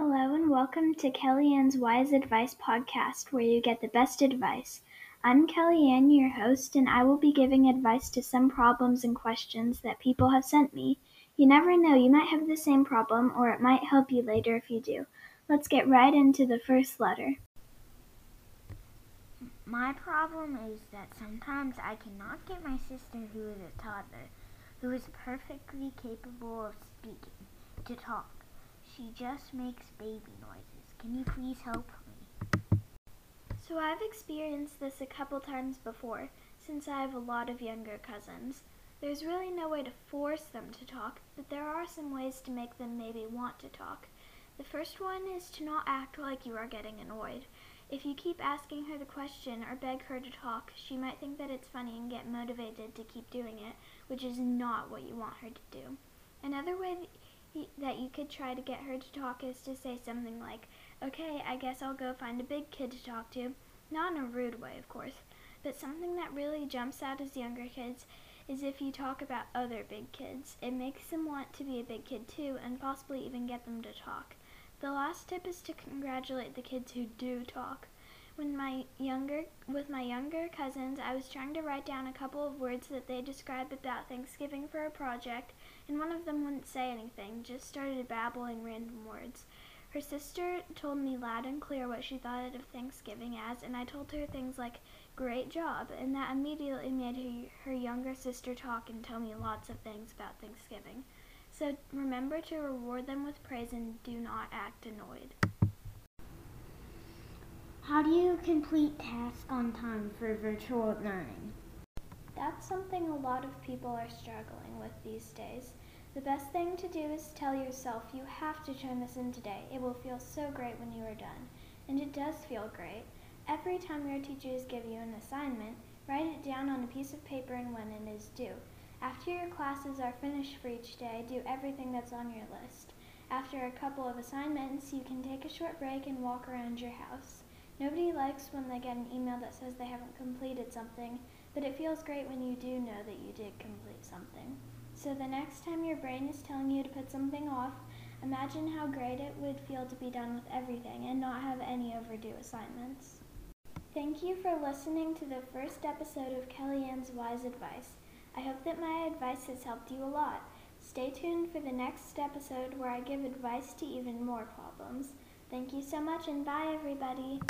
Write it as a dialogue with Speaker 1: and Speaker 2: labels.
Speaker 1: Hello and welcome to Kelly Anne's Wise Advice podcast, where you get the best advice. I'm Kelly Anne, your host, and I will be giving advice to some problems and questions that people have sent me. You never know, you might have the same problem, or it might help you later if you do. Let's get right into the first letter.
Speaker 2: My problem is that sometimes I cannot get my sister, who is a toddler, who is perfectly capable of speaking, to talk. She just makes baby noises. Can you please help me?
Speaker 1: So I've experienced this a couple times before, since I have a lot of younger cousins. There's really no way to force them to talk, but there are some ways to make them maybe want to talk. The first one is to not act like you are getting annoyed. If you keep asking her the question or beg her to talk, she might think that it's funny and get motivated to keep doing it, which is not what you want her to do. Another way that you could try to get her to talk is to say something like, Okay, I guess I'll go find a big kid to talk to. Not in a rude way, of course, but something that really jumps out as younger kids is if you talk about other big kids. It makes them want to be a big kid too, and possibly even get them to talk. The last tip is to congratulate the kids who do talk. When my younger with my younger cousins, I was trying to write down a couple of words that they described about Thanksgiving for a project, and one of them wouldn't say anything, just started babbling random words. Her sister told me loud and clear what she thought of Thanksgiving as, and I told her things like, Great job, and that immediately made her, her younger sister talk and tell me lots of things about Thanksgiving. So remember to reward them with praise and do not act annoyed.
Speaker 2: How do you complete tasks on time for virtual learning?
Speaker 1: That's something a lot of people are struggling with these days. The best thing to do is tell yourself you have to turn this in today. It will feel so great when you are done. And it does feel great. Every time your teachers give you an assignment, write it down on a piece of paper and when it is due. After your classes are finished for each day, do everything that's on your list. After a couple of assignments, you can take a short break and walk around your house. Nobody likes when they get an email that says they haven't completed something, but it feels great when you do know that you did complete something. So the next time your brain is telling you to put something off, imagine how great it would feel to be done with everything and not have any overdue assignments. Thank you for listening to the first episode of Kelly Anne's Wise Advice. I hope that my advice has helped you a lot. Stay tuned for the next episode where I give advice to even more problems. Thank you so much and bye everybody.